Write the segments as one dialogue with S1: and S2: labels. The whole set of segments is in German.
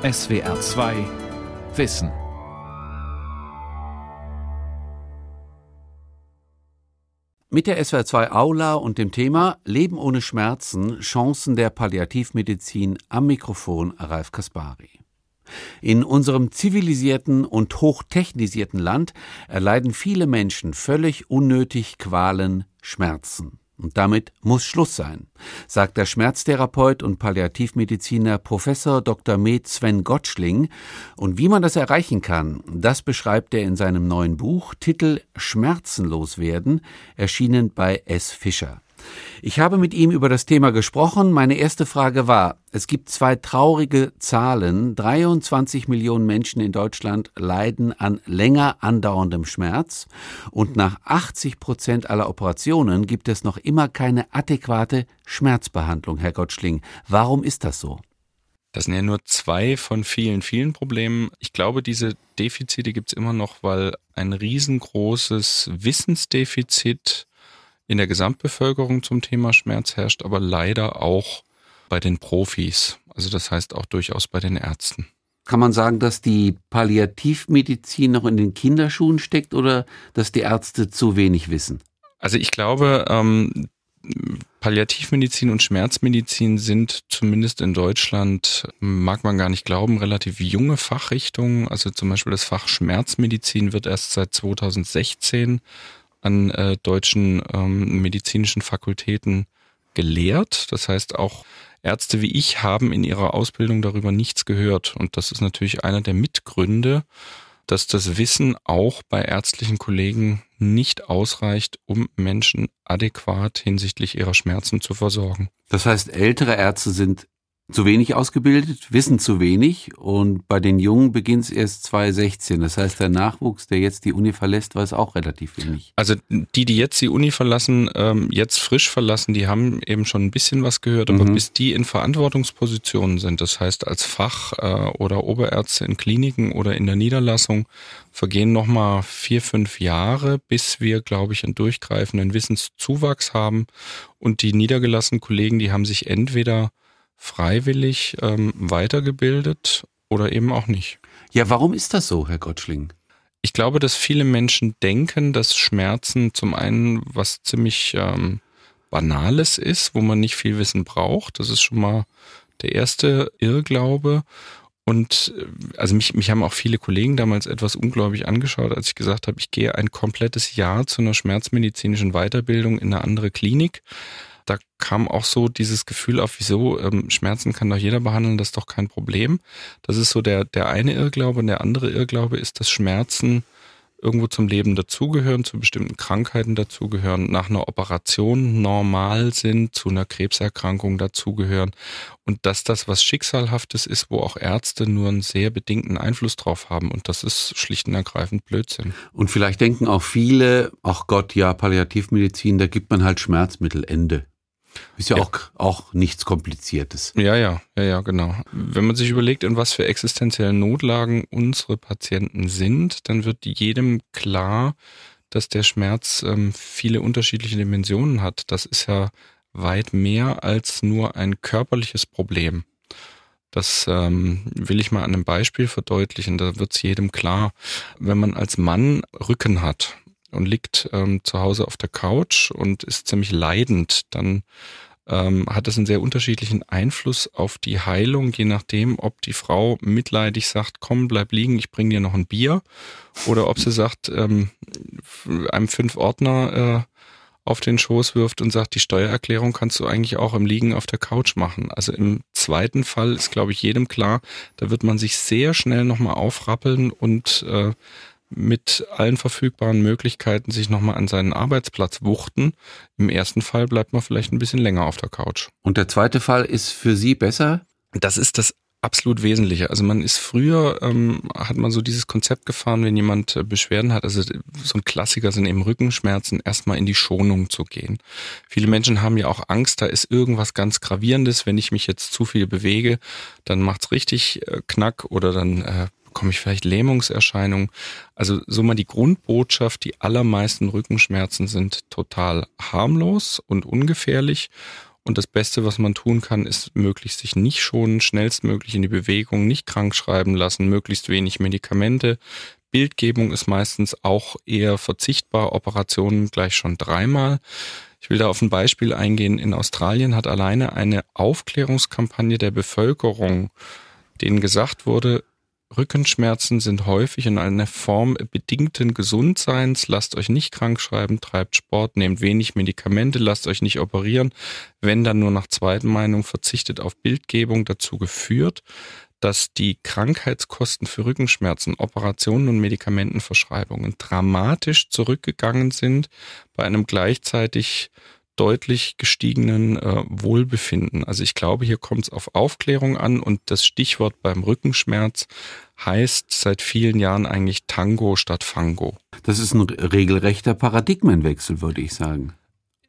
S1: SWR 2 Wissen. Mit der SWR 2 Aula und dem Thema Leben ohne Schmerzen, Chancen der Palliativmedizin am Mikrofon Ralf Kaspari. In unserem zivilisierten und hochtechnisierten Land erleiden viele Menschen völlig unnötig Qualen, Schmerzen. Und damit muss Schluss sein, sagt der Schmerztherapeut und Palliativmediziner Professor Dr. Med Sven Gottschling. Und wie man das erreichen kann, das beschreibt er in seinem neuen Buch, Titel Schmerzenlos werden, erschienen bei S. Fischer. Ich habe mit ihm über das Thema gesprochen. Meine erste Frage war, es gibt zwei traurige Zahlen. 23 Millionen Menschen in Deutschland leiden an länger andauerndem Schmerz und nach 80 Prozent aller Operationen gibt es noch immer keine adäquate Schmerzbehandlung, Herr Gottschling. Warum ist das so?
S2: Das sind ja nur zwei von vielen, vielen Problemen. Ich glaube, diese Defizite gibt es immer noch, weil ein riesengroßes Wissensdefizit in der Gesamtbevölkerung zum Thema Schmerz herrscht, aber leider auch bei den Profis. Also das heißt auch durchaus bei den Ärzten.
S1: Kann man sagen, dass die Palliativmedizin noch in den Kinderschuhen steckt oder dass die Ärzte zu wenig wissen?
S2: Also ich glaube, ähm, Palliativmedizin und Schmerzmedizin sind zumindest in Deutschland, mag man gar nicht glauben, relativ junge Fachrichtungen. Also zum Beispiel das Fach Schmerzmedizin wird erst seit 2016 an äh, deutschen ähm, medizinischen Fakultäten gelehrt. Das heißt, auch Ärzte wie ich haben in ihrer Ausbildung darüber nichts gehört. Und das ist natürlich einer der Mitgründe, dass das Wissen auch bei ärztlichen Kollegen nicht ausreicht, um Menschen adäquat hinsichtlich ihrer Schmerzen zu versorgen.
S1: Das heißt, ältere Ärzte sind zu wenig ausgebildet, wissen zu wenig und bei den Jungen beginnt es erst 2016. Das heißt, der Nachwuchs, der jetzt die Uni verlässt, weiß auch relativ wenig.
S2: Also die, die jetzt die Uni verlassen, ähm, jetzt frisch verlassen, die haben eben schon ein bisschen was gehört, aber mhm. bis die in Verantwortungspositionen sind, das heißt als Fach- äh, oder Oberärzte in Kliniken oder in der Niederlassung, vergehen nochmal vier, fünf Jahre, bis wir, glaube ich, einen durchgreifenden Wissenszuwachs haben. Und die niedergelassenen Kollegen, die haben sich entweder freiwillig ähm, weitergebildet oder eben auch nicht.
S1: Ja, warum ist das so, Herr Gottschling?
S2: Ich glaube, dass viele Menschen denken, dass Schmerzen zum einen was ziemlich ähm, Banales ist, wo man nicht viel Wissen braucht. Das ist schon mal der erste Irrglaube. Und äh, also mich, mich haben auch viele Kollegen damals etwas ungläubig angeschaut, als ich gesagt habe, ich gehe ein komplettes Jahr zu einer schmerzmedizinischen Weiterbildung in eine andere Klinik da kam auch so dieses Gefühl auf, wieso, ähm, Schmerzen kann doch jeder behandeln, das ist doch kein Problem. Das ist so der, der eine Irrglaube. Und der andere Irrglaube ist, dass Schmerzen irgendwo zum Leben dazugehören, zu bestimmten Krankheiten dazugehören, nach einer Operation normal sind, zu einer Krebserkrankung dazugehören und dass das was Schicksalhaftes ist, wo auch Ärzte nur einen sehr bedingten Einfluss drauf haben und das ist schlicht und ergreifend Blödsinn.
S1: Und vielleicht denken auch viele, ach Gott, ja, Palliativmedizin, da gibt man halt Schmerzmittel, Ende. Ist ja, ja, Auch, auch nichts Kompliziertes.
S2: Ja, ja, ja, ja, genau. Wenn man sich überlegt, in was für existenziellen Notlagen unsere Patienten sind, dann wird jedem klar, dass der Schmerz ähm, viele unterschiedliche Dimensionen hat. Das ist ja weit mehr als nur ein körperliches Problem. Das ähm, will ich mal an einem Beispiel verdeutlichen. Da wird es jedem klar. Wenn man als Mann Rücken hat und liegt ähm, zu Hause auf der Couch und ist ziemlich leidend, dann ähm, hat das einen sehr unterschiedlichen Einfluss auf die Heilung, je nachdem, ob die Frau mitleidig sagt, komm, bleib liegen, ich bring dir noch ein Bier, oder ob sie sagt, ähm, einem fünf Ordner äh, auf den Schoß wirft und sagt, die Steuererklärung kannst du eigentlich auch im Liegen auf der Couch machen. Also im zweiten Fall ist, glaube ich, jedem klar, da wird man sich sehr schnell nochmal aufrappeln und äh, mit allen verfügbaren Möglichkeiten sich nochmal an seinen Arbeitsplatz wuchten. Im ersten Fall bleibt man vielleicht ein bisschen länger auf der Couch.
S1: Und der zweite Fall ist für Sie besser?
S2: Das ist das absolut Wesentliche. Also man ist früher, ähm, hat man so dieses Konzept gefahren, wenn jemand äh, Beschwerden hat, also so ein Klassiker sind eben Rückenschmerzen, erstmal in die Schonung zu gehen. Viele Menschen haben ja auch Angst, da ist irgendwas ganz Gravierendes, wenn ich mich jetzt zu viel bewege, dann macht's richtig äh, Knack oder dann äh, bekomme ich vielleicht Lähmungserscheinungen. Also so mal die Grundbotschaft, die allermeisten Rückenschmerzen sind total harmlos und ungefährlich. Und das Beste, was man tun kann, ist möglichst sich nicht schonen, schnellstmöglich in die Bewegung, nicht krank schreiben lassen, möglichst wenig Medikamente. Bildgebung ist meistens auch eher verzichtbar, Operationen gleich schon dreimal. Ich will da auf ein Beispiel eingehen. In Australien hat alleine eine Aufklärungskampagne der Bevölkerung, denen gesagt wurde, Rückenschmerzen sind häufig in einer Form bedingten Gesundseins. Lasst euch nicht krank schreiben, treibt Sport, nehmt wenig Medikamente, lasst euch nicht operieren. Wenn dann nur nach zweiten Meinung verzichtet auf Bildgebung dazu geführt, dass die Krankheitskosten für Rückenschmerzen, Operationen und Medikamentenverschreibungen dramatisch zurückgegangen sind bei einem gleichzeitig deutlich gestiegenen äh, Wohlbefinden. Also ich glaube, hier kommt es auf Aufklärung an und das Stichwort beim Rückenschmerz heißt seit vielen Jahren eigentlich Tango statt Fango.
S1: Das ist ein regelrechter Paradigmenwechsel, würde ich sagen.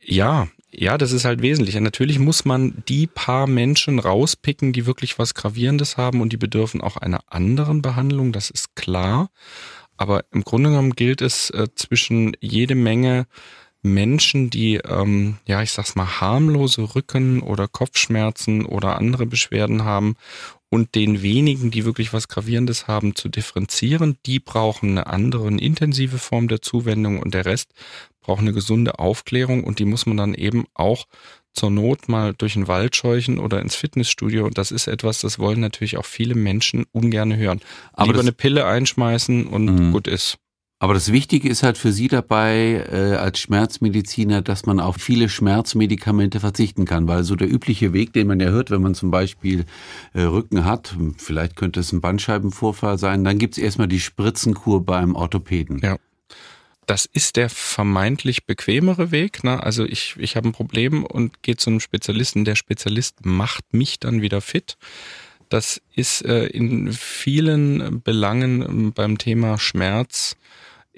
S2: Ja, ja, das ist halt wesentlich. natürlich muss man die paar Menschen rauspicken, die wirklich was Gravierendes haben und die bedürfen auch einer anderen Behandlung, das ist klar. Aber im Grunde genommen gilt es äh, zwischen jede Menge Menschen, die, ähm, ja, ich sag's mal, harmlose Rücken- oder Kopfschmerzen oder andere Beschwerden haben und den wenigen, die wirklich was Gravierendes haben, zu differenzieren. Die brauchen eine andere, eine intensive Form der Zuwendung und der Rest braucht eine gesunde Aufklärung und die muss man dann eben auch zur Not mal durch den Wald scheuchen oder ins Fitnessstudio. Und das ist etwas, das wollen natürlich auch viele Menschen ungern hören. Aber Lieber eine Pille einschmeißen und mhm. gut ist.
S1: Aber das Wichtige ist halt für Sie dabei äh, als Schmerzmediziner, dass man auf viele Schmerzmedikamente verzichten kann, weil so der übliche Weg, den man ja hört, wenn man zum Beispiel äh, Rücken hat, vielleicht könnte es ein Bandscheibenvorfall sein, dann gibt's erstmal die Spritzenkur beim Orthopäden.
S2: Ja. Das ist der vermeintlich bequemere Weg. Ne? Also ich, ich habe ein Problem und gehe zu einem Spezialisten. Der Spezialist macht mich dann wieder fit. Das ist äh, in vielen Belangen beim Thema Schmerz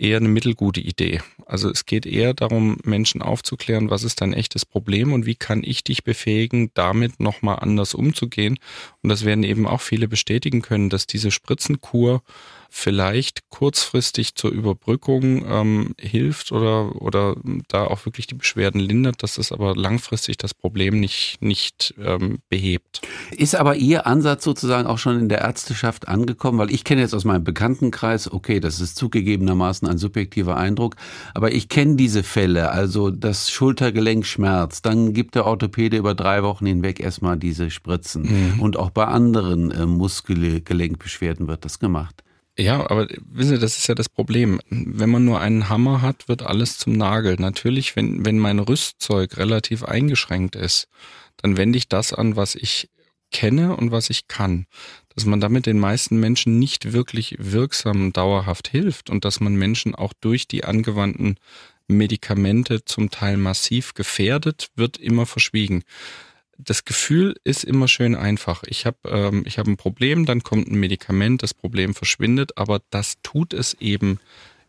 S2: eher eine mittelgute Idee. Also es geht eher darum, Menschen aufzuklären, was ist dein echtes Problem und wie kann ich dich befähigen, damit nochmal anders umzugehen. Und das werden eben auch viele bestätigen können, dass diese Spritzenkur vielleicht kurzfristig zur Überbrückung ähm, hilft oder, oder da auch wirklich die Beschwerden lindert, dass das aber langfristig das Problem nicht, nicht ähm, behebt.
S1: Ist aber Ihr Ansatz sozusagen auch schon in der Ärzteschaft angekommen? Weil ich kenne jetzt aus meinem Bekanntenkreis, okay, das ist zugegebenermaßen ein subjektiver Eindruck, aber ich kenne diese Fälle, also das Schultergelenk schmerzt, dann gibt der Orthopäde über drei Wochen hinweg erstmal diese Spritzen. Mhm. Und auch bei anderen äh, Muskelgelenkbeschwerden wird das gemacht.
S2: Ja, aber wissen Sie, das ist ja das Problem. Wenn man nur einen Hammer hat, wird alles zum Nagel. Natürlich, wenn, wenn mein Rüstzeug relativ eingeschränkt ist, dann wende ich das an, was ich kenne und was ich kann. Dass man damit den meisten Menschen nicht wirklich wirksam dauerhaft hilft und dass man Menschen auch durch die angewandten Medikamente zum Teil massiv gefährdet, wird immer verschwiegen das Gefühl ist immer schön einfach. Ich habe ähm, hab ein Problem, dann kommt ein Medikament, das Problem verschwindet, aber das tut es eben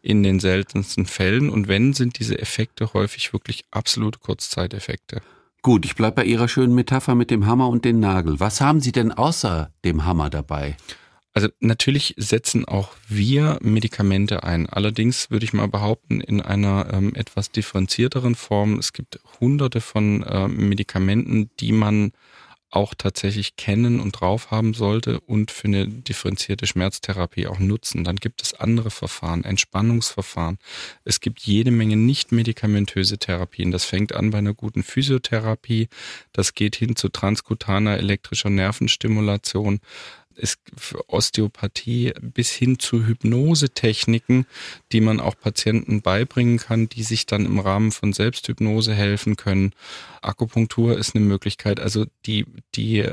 S2: in den seltensten Fällen. Und wenn, sind diese Effekte häufig wirklich absolute Kurzzeiteffekte.
S1: Gut, ich bleibe bei Ihrer schönen Metapher mit dem Hammer und dem Nagel. Was haben Sie denn außer dem Hammer dabei?
S2: Also natürlich setzen auch wir Medikamente ein. Allerdings würde ich mal behaupten, in einer ähm, etwas differenzierteren Form. Es gibt hunderte von äh, Medikamenten, die man auch tatsächlich kennen und drauf haben sollte und für eine differenzierte Schmerztherapie auch nutzen. Dann gibt es andere Verfahren, Entspannungsverfahren. Es gibt jede Menge nicht medikamentöse Therapien. Das fängt an bei einer guten Physiotherapie. Das geht hin zu transkutaner elektrischer Nervenstimulation für Osteopathie bis hin zu Hypnosetechniken, die man auch Patienten beibringen kann, die sich dann im Rahmen von Selbsthypnose helfen können. Akupunktur ist eine Möglichkeit. Also die, die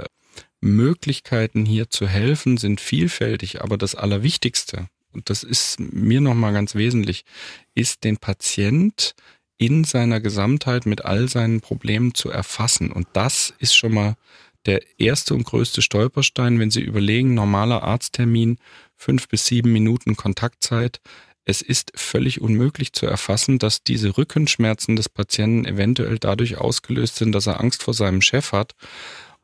S2: Möglichkeiten hier zu helfen sind vielfältig, aber das Allerwichtigste, und das ist mir nochmal ganz wesentlich, ist den Patient in seiner Gesamtheit mit all seinen Problemen zu erfassen. Und das ist schon mal der erste und größte Stolperstein, wenn Sie überlegen, normaler Arzttermin, fünf bis sieben Minuten Kontaktzeit. Es ist völlig unmöglich zu erfassen, dass diese Rückenschmerzen des Patienten eventuell dadurch ausgelöst sind, dass er Angst vor seinem Chef hat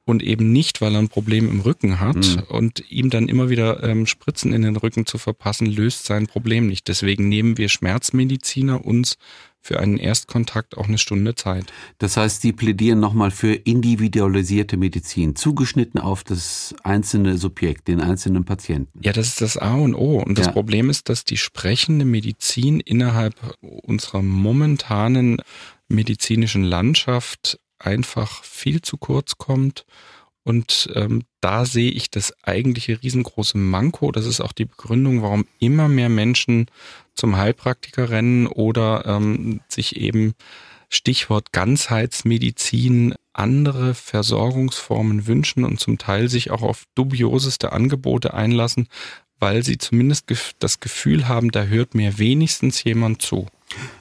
S2: und eben nicht, weil er ein Problem im Rücken hat mhm. und ihm dann immer wieder ähm, Spritzen in den Rücken zu verpassen, löst sein Problem nicht. Deswegen nehmen wir Schmerzmediziner uns für einen Erstkontakt auch eine Stunde Zeit.
S1: Das heißt, Sie plädieren nochmal für individualisierte Medizin, zugeschnitten auf das einzelne Subjekt, den einzelnen Patienten.
S2: Ja, das ist das A und O. Und das ja. Problem ist, dass die sprechende Medizin innerhalb unserer momentanen medizinischen Landschaft einfach viel zu kurz kommt und ähm, da sehe ich das eigentliche riesengroße Manko. Das ist auch die Begründung, warum immer mehr Menschen zum Heilpraktiker rennen oder ähm, sich eben Stichwort Ganzheitsmedizin andere Versorgungsformen wünschen und zum Teil sich auch auf dubioseste Angebote einlassen, weil sie zumindest das Gefühl haben, da hört mir wenigstens jemand zu.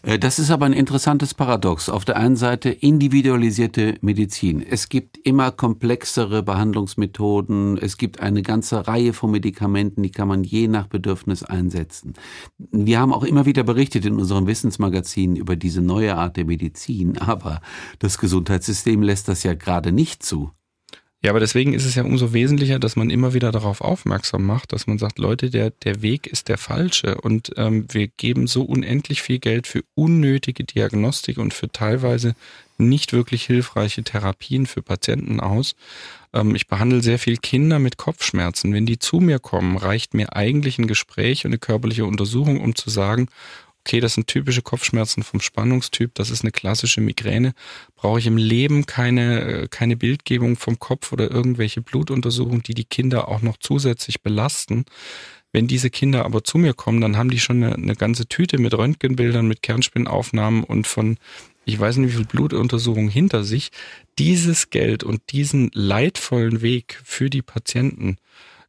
S1: Äh, das ist aber ein interessantes Paradox. Auf der einen Seite individualisierte Medizin. Es gibt immer komplexere Behandlungsmethoden. Es gibt eine ganze Reihe von Medikamenten, die kann man je nach Bedürfnis einsetzen. Wir haben auch immer wieder berichtet in unseren Wissensmagazinen über diese neue Art der Medizin, aber das Gesundheitssystem lässt das ja gerade nicht zu.
S2: Ja, aber deswegen ist es ja umso wesentlicher, dass man immer wieder darauf aufmerksam macht, dass man sagt, Leute, der, der Weg ist der falsche und ähm, wir geben so unendlich viel Geld für unnötige Diagnostik und für teilweise nicht wirklich hilfreiche Therapien für Patienten aus. Ähm, ich behandle sehr viel Kinder mit Kopfschmerzen. Wenn die zu mir kommen, reicht mir eigentlich ein Gespräch und eine körperliche Untersuchung, um zu sagen, okay, das sind typische Kopfschmerzen vom Spannungstyp, das ist eine klassische Migräne, brauche ich im Leben keine, äh, keine Bildgebung vom Kopf oder irgendwelche Blutuntersuchungen, die die Kinder auch noch zusätzlich belasten. Wenn diese Kinder aber zu mir kommen, dann haben die schon eine, eine ganze Tüte mit Röntgenbildern, mit Kernspinnaufnahmen und von ich weiß nicht, wie viel Blutuntersuchungen hinter sich. Dieses Geld und diesen leidvollen Weg für die Patienten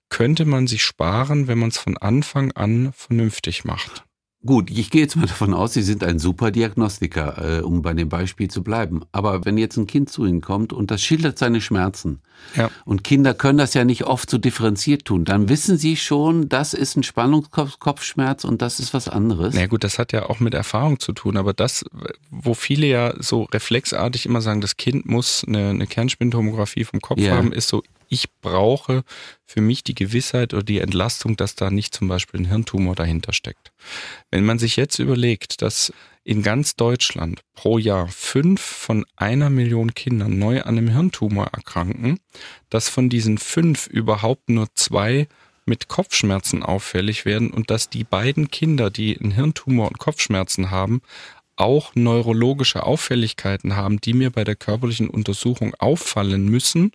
S2: könnte man sich sparen, wenn man es von Anfang an vernünftig macht.
S1: Gut, ich gehe jetzt mal davon aus, Sie sind ein super Diagnostiker, äh, um bei dem Beispiel zu bleiben. Aber wenn jetzt ein Kind zu Ihnen kommt und das schildert seine Schmerzen, ja. und Kinder können das ja nicht oft so differenziert tun, dann wissen Sie schon, das ist ein Spannungskopfschmerz und das ist was anderes.
S2: Na ja, gut, das hat ja auch mit Erfahrung zu tun. Aber das, wo viele ja so reflexartig immer sagen, das Kind muss eine, eine Kernspintomographie vom Kopf ja. haben, ist so ich brauche für mich die Gewissheit oder die Entlastung, dass da nicht zum Beispiel ein Hirntumor dahinter steckt. Wenn man sich jetzt überlegt, dass in ganz Deutschland pro Jahr fünf von einer Million Kindern neu an einem Hirntumor erkranken, dass von diesen fünf überhaupt nur zwei mit Kopfschmerzen auffällig werden und dass die beiden Kinder, die einen Hirntumor und Kopfschmerzen haben, auch neurologische Auffälligkeiten haben, die mir bei der körperlichen Untersuchung auffallen müssen,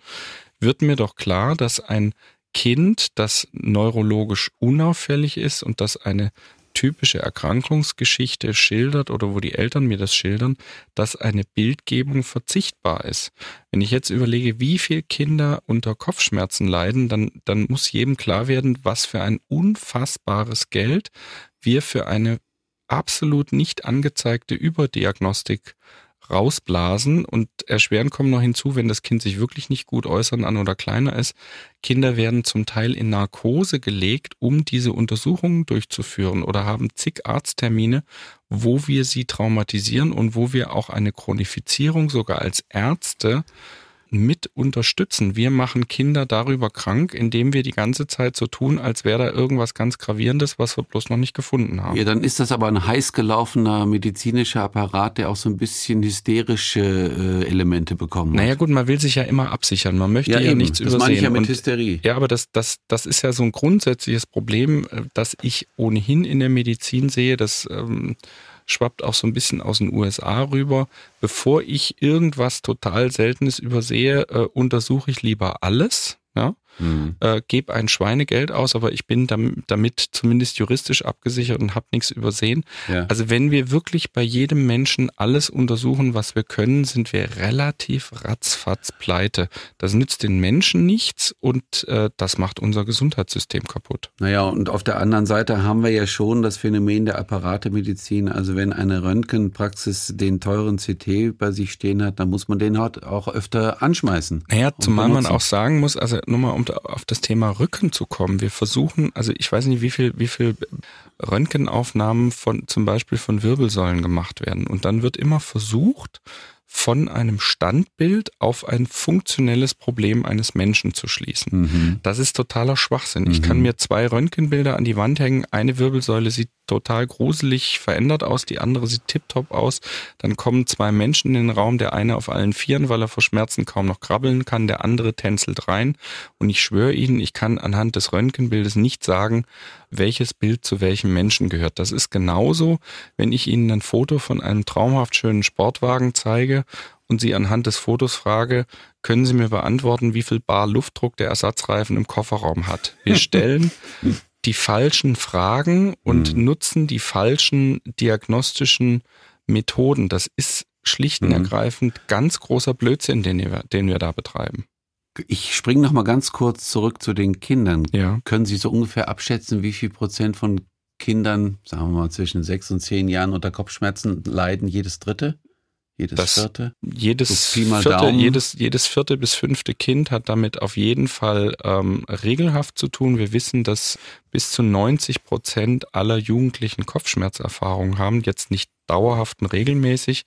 S2: wird mir doch klar, dass ein Kind, das neurologisch unauffällig ist und das eine typische Erkrankungsgeschichte schildert oder wo die Eltern mir das schildern, dass eine Bildgebung verzichtbar ist. Wenn ich jetzt überlege, wie viele Kinder unter Kopfschmerzen leiden, dann, dann muss jedem klar werden, was für ein unfassbares Geld wir für eine absolut nicht angezeigte Überdiagnostik rausblasen und erschweren kommen noch hinzu, wenn das Kind sich wirklich nicht gut äußern an oder kleiner ist. Kinder werden zum Teil in Narkose gelegt, um diese Untersuchungen durchzuführen oder haben zig Arzttermine, wo wir sie traumatisieren und wo wir auch eine Chronifizierung sogar als Ärzte mit unterstützen. Wir machen Kinder darüber krank, indem wir die ganze Zeit so tun, als wäre da irgendwas ganz Gravierendes, was wir bloß noch nicht gefunden haben.
S1: Ja, dann ist das aber ein heiß gelaufener medizinischer Apparat, der auch so ein bisschen hysterische äh, Elemente bekommen hat.
S2: Naja gut, man will sich ja immer absichern. Man möchte ja, ja nichts das übersehen.
S1: Meine ich ja mit
S2: Und,
S1: Hysterie.
S2: Ja, aber das, das, das ist ja so ein grundsätzliches Problem, äh, das ich ohnehin in der Medizin sehe, dass ähm, schwappt auch so ein bisschen aus den USA rüber. Bevor ich irgendwas total Seltenes übersehe, äh, untersuche ich lieber alles. Ja? Mhm. äh, gebe ein Schweinegeld aus, aber ich bin damit zumindest juristisch abgesichert und habe nichts übersehen. Ja. Also wenn wir wirklich bei jedem Menschen alles untersuchen, was wir können, sind wir relativ ratzfatz pleite. Das nützt den Menschen nichts und äh, das macht unser Gesundheitssystem kaputt.
S1: Naja, und auf der anderen Seite haben wir ja schon das Phänomen der Apparatemedizin. Also wenn eine Röntgenpraxis den teuren CT bei sich stehen hat, dann muss man den halt auch öfter anschmeißen.
S2: Naja, zumal man auch sagen muss, also nur mal um auf das Thema Rücken zu kommen. Wir versuchen, also ich weiß nicht, wie viel, wie viel Röntgenaufnahmen von zum Beispiel von Wirbelsäulen gemacht werden. Und dann wird immer versucht, von einem Standbild auf ein funktionelles Problem eines Menschen zu schließen. Mhm. Das ist totaler Schwachsinn. Mhm. Ich kann mir zwei Röntgenbilder an die Wand hängen. Eine Wirbelsäule sieht total gruselig verändert aus, die andere sieht tiptop aus. Dann kommen zwei Menschen in den Raum, der eine auf allen Vieren, weil er vor Schmerzen kaum noch krabbeln kann, der andere tänzelt rein. Und ich schwöre Ihnen, ich kann anhand des Röntgenbildes nicht sagen, welches Bild zu welchem Menschen gehört. Das ist genauso, wenn ich Ihnen ein Foto von einem traumhaft schönen Sportwagen zeige und Sie anhand des Fotos frage, können Sie mir beantworten, wie viel Bar Luftdruck der Ersatzreifen im Kofferraum hat? Wir stellen die falschen Fragen und mhm. nutzen die falschen diagnostischen Methoden. Das ist schlicht und mhm. ergreifend ganz großer Blödsinn, den wir, den wir da betreiben.
S1: Ich springe noch mal ganz kurz zurück zu den Kindern.
S2: Ja.
S1: Können Sie so ungefähr abschätzen, wie viel Prozent von Kindern, sagen wir mal zwischen sechs und zehn Jahren unter Kopfschmerzen leiden? Jedes dritte?
S2: Jedes das vierte? Jedes, so vierte, jedes, jedes vierte bis fünfte Kind hat damit auf jeden Fall ähm, regelhaft zu tun. Wir wissen, dass bis zu 90 Prozent aller Jugendlichen Kopfschmerzerfahrungen haben. Jetzt nicht dauerhaft und regelmäßig,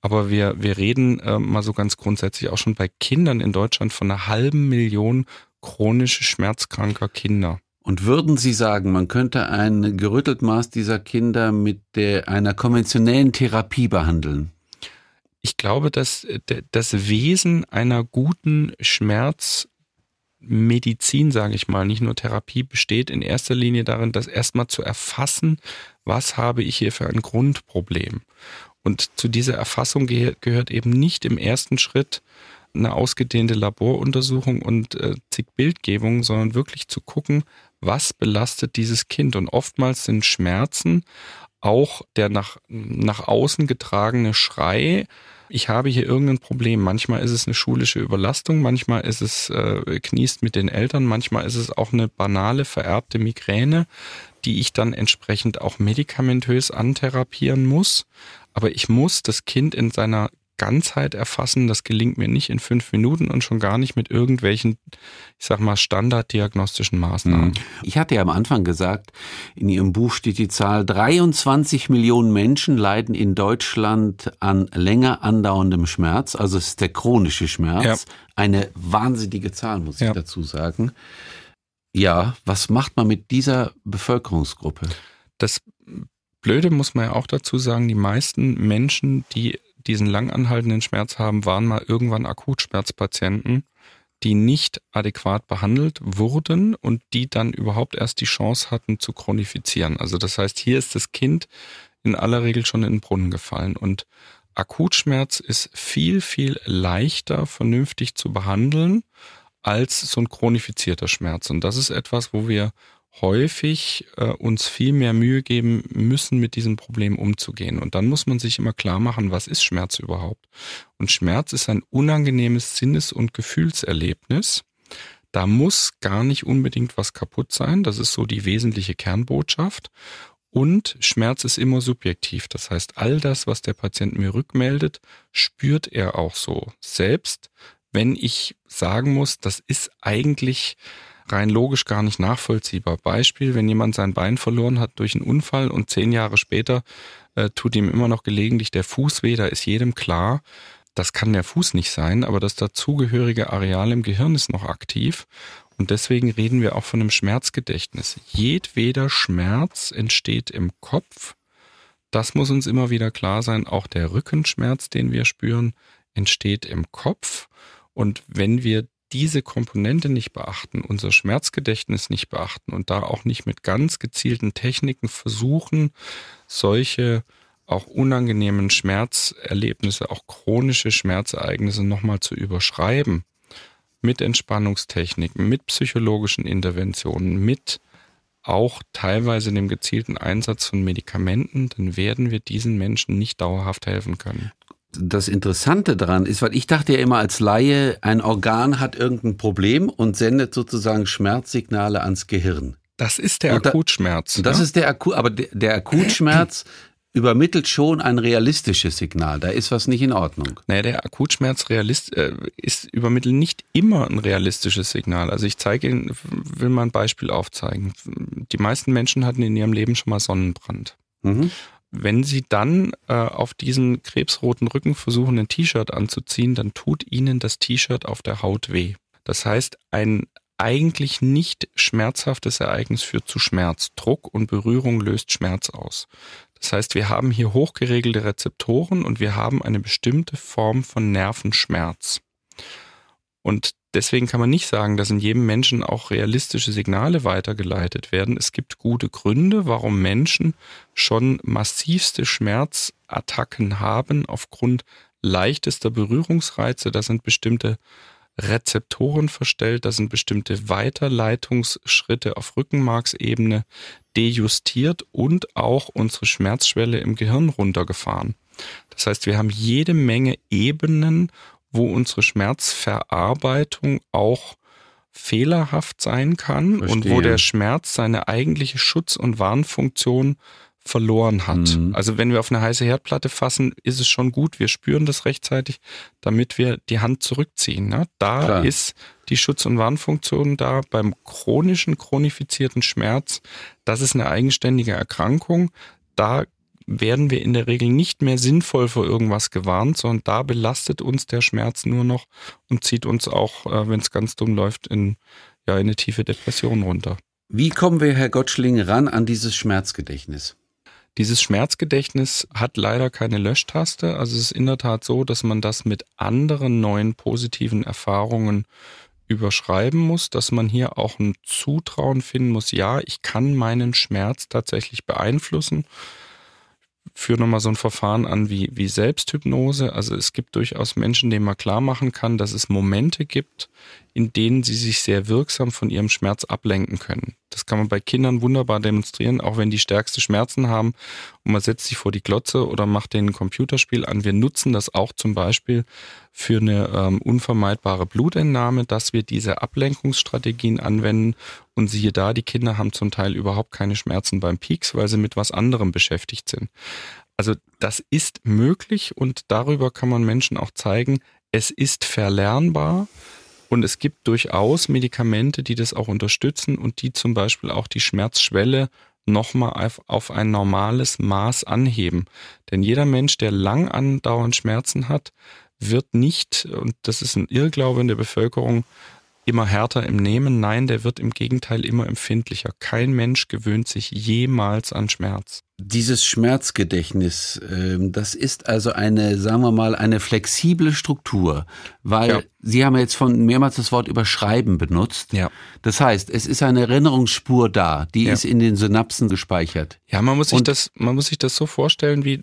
S2: aber wir, wir reden äh, mal so ganz grundsätzlich auch schon bei Kindern in Deutschland von einer halben Million chronisch schmerzkranker Kinder.
S1: Und würden Sie sagen, man könnte ein gerüttelt Maß dieser Kinder mit der, einer konventionellen Therapie behandeln?
S2: Ich glaube, dass das Wesen einer guten Schmerzmedizin, sage ich mal, nicht nur Therapie, besteht in erster Linie darin, das erstmal zu erfassen, was habe ich hier für ein Grundproblem. Und zu dieser Erfassung gehört eben nicht im ersten Schritt eine ausgedehnte Laboruntersuchung und äh, zig Bildgebungen, sondern wirklich zu gucken, was belastet dieses Kind. Und oftmals sind Schmerzen auch der nach, nach außen getragene Schrei ich habe hier irgendein Problem. Manchmal ist es eine schulische Überlastung, manchmal ist es äh, kniest mit den Eltern, manchmal ist es auch eine banale vererbte Migräne, die ich dann entsprechend auch medikamentös antherapieren muss. Aber ich muss das Kind in seiner Ganzheit erfassen, das gelingt mir nicht in fünf Minuten und schon gar nicht mit irgendwelchen, ich sag mal, standarddiagnostischen Maßnahmen. Mhm.
S1: Ich hatte ja am Anfang gesagt, in Ihrem Buch steht die Zahl, 23 Millionen Menschen leiden in Deutschland an länger andauerndem Schmerz, also es ist der chronische Schmerz. Ja. Eine wahnsinnige Zahl, muss ich ja. dazu sagen. Ja, was macht man mit dieser Bevölkerungsgruppe?
S2: Das Blöde muss man ja auch dazu sagen, die meisten Menschen, die diesen lang anhaltenden Schmerz haben, waren mal irgendwann Akutschmerzpatienten, die nicht adäquat behandelt wurden und die dann überhaupt erst die Chance hatten zu chronifizieren. Also das heißt, hier ist das Kind in aller Regel schon in den Brunnen gefallen und Akutschmerz ist viel, viel leichter vernünftig zu behandeln als so ein chronifizierter Schmerz. Und das ist etwas, wo wir häufig äh, uns viel mehr Mühe geben müssen, mit diesem Problem umzugehen. Und dann muss man sich immer klar machen, was ist Schmerz überhaupt? Und Schmerz ist ein unangenehmes Sinnes- und Gefühlserlebnis. Da muss gar nicht unbedingt was kaputt sein. Das ist so die wesentliche Kernbotschaft. Und Schmerz ist immer subjektiv. Das heißt, all das, was der Patient mir rückmeldet, spürt er auch so. Selbst wenn ich sagen muss, das ist eigentlich rein logisch gar nicht nachvollziehbar. Beispiel, wenn jemand sein Bein verloren hat durch einen Unfall und zehn Jahre später äh, tut ihm immer noch gelegentlich der Fuß weh, da ist jedem klar, das kann der Fuß nicht sein, aber das dazugehörige Areal im Gehirn ist noch aktiv. Und deswegen reden wir auch von einem Schmerzgedächtnis. Jedweder Schmerz entsteht im Kopf. Das muss uns immer wieder klar sein. Auch der Rückenschmerz, den wir spüren, entsteht im Kopf. Und wenn wir diese Komponente nicht beachten, unser Schmerzgedächtnis nicht beachten und da auch nicht mit ganz gezielten Techniken versuchen, solche auch unangenehmen Schmerzerlebnisse, auch chronische Schmerzereignisse nochmal zu überschreiben, mit Entspannungstechniken, mit psychologischen Interventionen, mit auch teilweise dem gezielten Einsatz von Medikamenten, dann werden wir diesen Menschen nicht dauerhaft helfen können
S1: das Interessante daran ist, weil ich dachte ja immer als Laie, ein Organ hat irgendein Problem und sendet sozusagen Schmerzsignale ans Gehirn.
S2: Das ist der und Akutschmerz.
S1: Da, das ne? ist der Akut, aber der, der Akutschmerz übermittelt schon ein realistisches Signal. Da ist was nicht in Ordnung.
S2: Naja, der Akutschmerz realist, äh, ist übermittelt nicht immer ein realistisches Signal. Also ich zeige Ihnen, will mal ein Beispiel aufzeigen. Die meisten Menschen hatten in ihrem Leben schon mal Sonnenbrand. Mhm. Wenn Sie dann äh, auf diesen krebsroten Rücken versuchen, ein T-Shirt anzuziehen, dann tut Ihnen das T-Shirt auf der Haut weh. Das heißt, ein eigentlich nicht schmerzhaftes Ereignis führt zu Schmerz. Druck und Berührung löst Schmerz aus. Das heißt, wir haben hier hochgeregelte Rezeptoren und wir haben eine bestimmte Form von Nervenschmerz. Und deswegen kann man nicht sagen, dass in jedem Menschen auch realistische Signale weitergeleitet werden. Es gibt gute Gründe, warum Menschen schon massivste Schmerzattacken haben aufgrund leichtester Berührungsreize. Da sind bestimmte Rezeptoren verstellt, da sind bestimmte Weiterleitungsschritte auf Rückenmarksebene dejustiert und auch unsere Schmerzschwelle im Gehirn runtergefahren. Das heißt, wir haben jede Menge Ebenen, wo unsere Schmerzverarbeitung auch fehlerhaft sein kann Verstehe. und wo der Schmerz seine eigentliche Schutz- und Warnfunktion verloren hat. Mhm. Also wenn wir auf eine heiße Herdplatte fassen, ist es schon gut, wir spüren das rechtzeitig, damit wir die Hand zurückziehen. Ne? Da Klar. ist die Schutz- und Warnfunktion da beim chronischen, chronifizierten Schmerz. Das ist eine eigenständige Erkrankung. Da werden wir in der Regel nicht mehr sinnvoll vor irgendwas gewarnt, sondern da belastet uns der Schmerz nur noch und zieht uns auch, äh, wenn es ganz dumm läuft, in, ja, in eine tiefe Depression runter.
S1: Wie kommen wir, Herr Gottschling, ran an dieses Schmerzgedächtnis?
S2: Dieses Schmerzgedächtnis hat leider keine Löschtaste. Also es ist in der Tat so, dass man das mit anderen neuen positiven Erfahrungen überschreiben muss, dass man hier auch ein Zutrauen finden muss, ja, ich kann meinen Schmerz tatsächlich beeinflussen führe nochmal so ein Verfahren an wie, wie Selbsthypnose. Also es gibt durchaus Menschen, denen man klar machen kann, dass es Momente gibt, in denen sie sich sehr wirksam von ihrem Schmerz ablenken können. Das kann man bei Kindern wunderbar demonstrieren, auch wenn die stärkste Schmerzen haben und man setzt sich vor die Glotze oder macht denen ein Computerspiel an. Wir nutzen das auch zum Beispiel für eine ähm, unvermeidbare Blutentnahme, dass wir diese Ablenkungsstrategien anwenden und siehe da, die Kinder haben zum Teil überhaupt keine Schmerzen beim Peaks, weil sie mit was anderem beschäftigt sind. Also das ist möglich und darüber kann man Menschen auch zeigen, es ist verlernbar. Und es gibt durchaus Medikamente, die das auch unterstützen und die zum Beispiel auch die Schmerzschwelle nochmal auf, auf ein normales Maß anheben. Denn jeder Mensch, der lang andauernd Schmerzen hat, wird nicht, und das ist ein Irrglaube in der Bevölkerung, immer härter im Nehmen. Nein, der wird im Gegenteil immer empfindlicher. Kein Mensch gewöhnt sich jemals an Schmerz.
S1: Dieses Schmerzgedächtnis, ähm, das ist also eine, sagen wir mal, eine flexible Struktur, weil ja. Sie haben jetzt von mehrmals das Wort überschreiben benutzt. Ja. Das heißt, es ist eine Erinnerungsspur da, die ja. ist in den Synapsen gespeichert.
S2: Ja, man muss sich Und das, man muss sich das so vorstellen, wie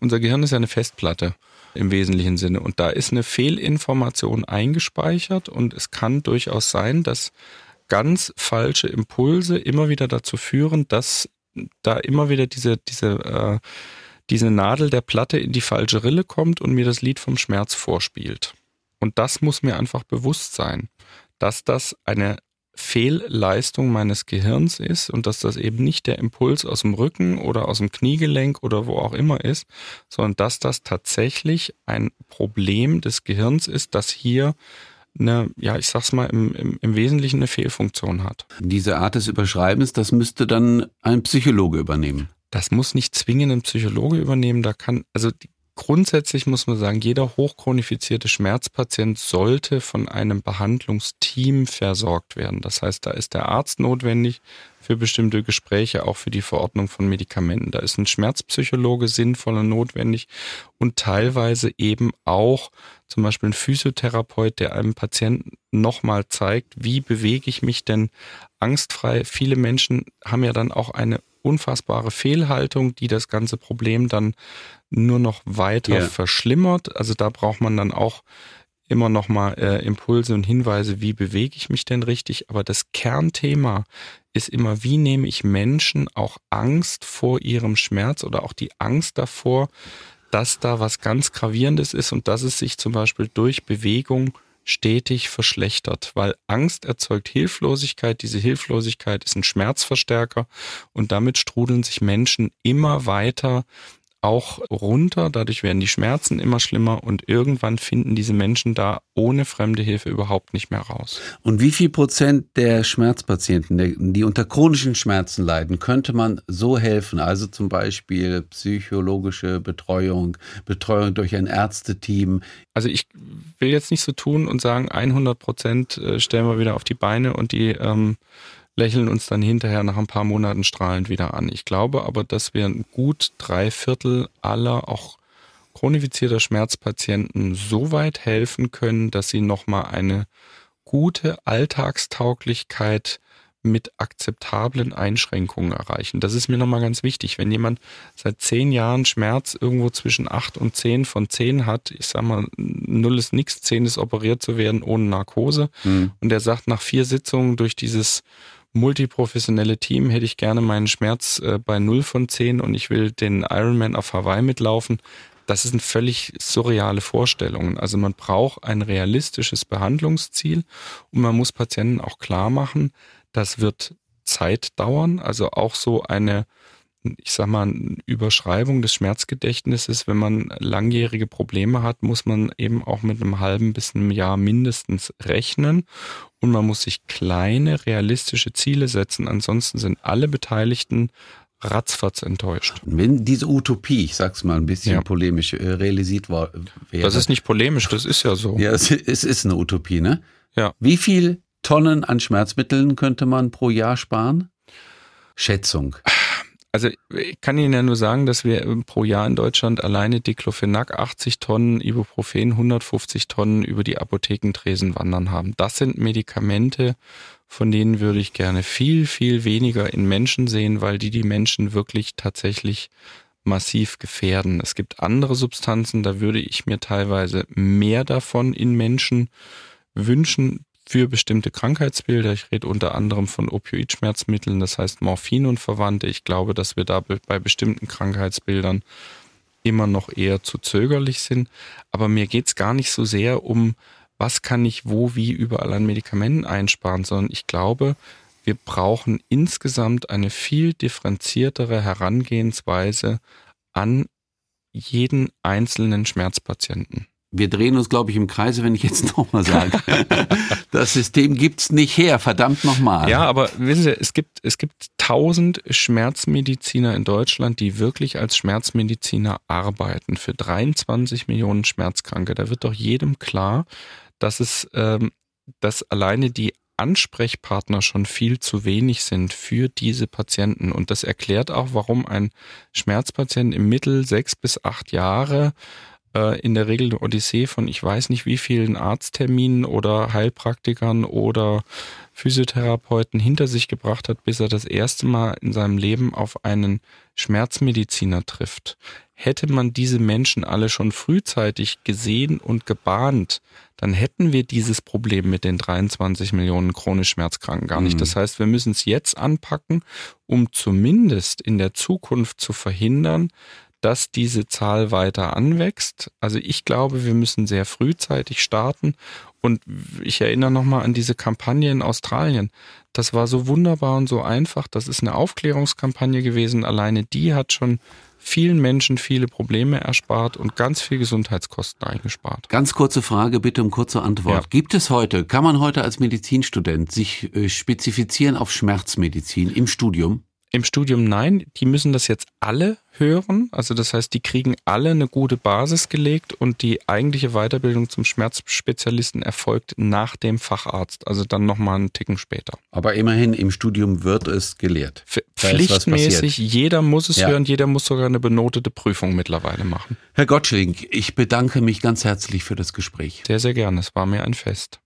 S2: unser Gehirn ist ja eine Festplatte im wesentlichen Sinne. Und da ist eine Fehlinformation eingespeichert und es kann durchaus sein, dass ganz falsche Impulse immer wieder dazu führen, dass da immer wieder diese, diese, äh, diese Nadel der Platte in die falsche Rille kommt und mir das Lied vom Schmerz vorspielt. Und das muss mir einfach bewusst sein, dass das eine Fehlleistung meines Gehirns ist und dass das eben nicht der Impuls aus dem Rücken oder aus dem Kniegelenk oder wo auch immer ist, sondern dass das tatsächlich ein Problem des Gehirns ist, das hier eine, ja, ich sag's mal, im, im, im Wesentlichen eine Fehlfunktion hat.
S1: Diese Art des Überschreibens, das müsste dann ein Psychologe übernehmen.
S2: Das muss nicht zwingend ein Psychologe übernehmen. Da kann, also die Grundsätzlich muss man sagen, jeder hochchronifizierte Schmerzpatient sollte von einem Behandlungsteam versorgt werden. Das heißt, da ist der Arzt notwendig für bestimmte Gespräche, auch für die Verordnung von Medikamenten. Da ist ein Schmerzpsychologe sinnvoll und notwendig und teilweise eben auch zum Beispiel ein Physiotherapeut, der einem Patienten nochmal zeigt, wie bewege ich mich denn angstfrei. Viele Menschen haben ja dann auch eine unfassbare Fehlhaltung, die das ganze Problem dann nur noch weiter yeah. verschlimmert. Also da braucht man dann auch immer noch mal äh, Impulse und Hinweise, wie bewege ich mich denn richtig. Aber das Kernthema ist immer, wie nehme ich Menschen auch Angst vor ihrem Schmerz oder auch die Angst davor, dass da was ganz Gravierendes ist und dass es sich zum Beispiel durch Bewegung stetig verschlechtert, weil Angst erzeugt Hilflosigkeit. Diese Hilflosigkeit ist ein Schmerzverstärker und damit strudeln sich Menschen immer weiter auch runter. Dadurch werden die Schmerzen immer schlimmer und irgendwann finden diese Menschen da ohne fremde Hilfe überhaupt nicht mehr raus.
S1: Und wie viel Prozent der Schmerzpatienten, die unter chronischen Schmerzen leiden, könnte man so helfen? Also zum Beispiel psychologische Betreuung, Betreuung durch ein Ärzteteam.
S2: Also ich will jetzt nicht so tun und sagen, 100 Prozent äh, stellen wir wieder auf die Beine und die ähm, lächeln uns dann hinterher nach ein paar Monaten strahlend wieder an. Ich glaube aber, dass wir gut drei Viertel aller auch chronifizierter Schmerzpatienten so weit helfen können, dass sie nochmal eine gute Alltagstauglichkeit mit akzeptablen Einschränkungen erreichen. Das ist mir nochmal ganz wichtig. Wenn jemand seit zehn Jahren Schmerz irgendwo zwischen acht und zehn von zehn hat, ich sag mal, null ist nichts, zehn ist operiert zu werden ohne Narkose, mhm. und der sagt nach vier Sitzungen durch dieses multiprofessionelle Team hätte ich gerne meinen Schmerz äh, bei 0 von 10 und ich will den Ironman auf Hawaii mitlaufen. Das sind völlig surreale Vorstellungen. Also man braucht ein realistisches Behandlungsziel und man muss Patienten auch klar machen, das wird Zeit dauern. Also auch so eine ich sag mal, Überschreibung des Schmerzgedächtnisses, wenn man langjährige Probleme hat, muss man eben auch mit einem halben bis einem Jahr mindestens rechnen und man muss sich kleine, realistische Ziele setzen. Ansonsten sind alle Beteiligten ratzfatz enttäuscht.
S1: Wenn diese Utopie, ich sag's mal ein bisschen ja. polemisch, äh, realisiert war,
S2: wäre. Das ist nicht polemisch, das ist ja so.
S1: Ja, es, es ist eine Utopie, ne?
S2: Ja.
S1: Wie viel Tonnen an Schmerzmitteln könnte man pro Jahr sparen? Schätzung.
S2: Also ich kann Ihnen ja nur sagen, dass wir pro Jahr in Deutschland alleine Diclofenac 80 Tonnen, Ibuprofen 150 Tonnen über die Apothekentresen wandern haben. Das sind Medikamente, von denen würde ich gerne viel, viel weniger in Menschen sehen, weil die die Menschen wirklich tatsächlich massiv gefährden. Es gibt andere Substanzen, da würde ich mir teilweise mehr davon in Menschen wünschen, für bestimmte Krankheitsbilder. Ich rede unter anderem von Opioidschmerzmitteln, das heißt Morphin und Verwandte. Ich glaube, dass wir da bei bestimmten Krankheitsbildern immer noch eher zu zögerlich sind. Aber mir geht es gar nicht so sehr um, was kann ich wo, wie überall an Medikamenten einsparen, sondern ich glaube, wir brauchen insgesamt eine viel differenziertere Herangehensweise an jeden einzelnen Schmerzpatienten
S1: wir drehen uns, glaube ich, im Kreise, wenn ich jetzt nochmal sage. das System gibt's nicht her, verdammt nochmal.
S2: Ja, aber wissen Sie, es gibt, es gibt tausend Schmerzmediziner in Deutschland, die wirklich als Schmerzmediziner arbeiten für 23 Millionen Schmerzkranke. Da wird doch jedem klar, dass es, ähm, dass alleine die Ansprechpartner schon viel zu wenig sind für diese Patienten. Und das erklärt auch, warum ein Schmerzpatient im Mittel sechs bis acht Jahre äh, in der Regel eine Odyssee von ich weiß nicht wie vielen Arztterminen oder Heilpraktikern oder Physiotherapeuten hinter sich gebracht hat, bis er das erste Mal in seinem Leben auf einen Schmerzmediziner trifft. Hätte man diese Menschen alle schon frühzeitig gesehen und gebahnt, dann hätten wir dieses Problem mit den 23 Millionen chronisch Schmerzkranken gar nicht. Mhm. Das heißt, wir müssen es jetzt anpacken, um zumindest in der Zukunft zu verhindern, dass diese Zahl weiter anwächst. Also ich glaube, wir müssen sehr frühzeitig starten. Und ich erinnere nochmal an diese Kampagne in Australien. Das war so wunderbar und so einfach. Das ist eine Aufklärungskampagne gewesen. Alleine die hat schon vielen Menschen viele Probleme erspart und ganz viel Gesundheitskosten eingespart.
S1: Ganz kurze Frage, bitte um kurze Antwort. Ja. Gibt es heute, kann man heute als Medizinstudent sich äh, spezifizieren auf Schmerzmedizin im Studium?
S2: Im Studium nein, die müssen das jetzt alle hören. Also das heißt, die kriegen alle eine gute Basis gelegt und die eigentliche Weiterbildung zum Schmerzspezialisten erfolgt nach dem Facharzt, also dann nochmal einen Ticken später.
S1: Aber immerhin im Studium wird es gelehrt.
S2: Pflichtmäßig, jeder muss es ja. hören, jeder muss sogar eine benotete Prüfung mittlerweile machen.
S1: Herr Gottschling, ich bedanke mich ganz herzlich für das Gespräch.
S2: Sehr, sehr gerne, es war mir ein Fest.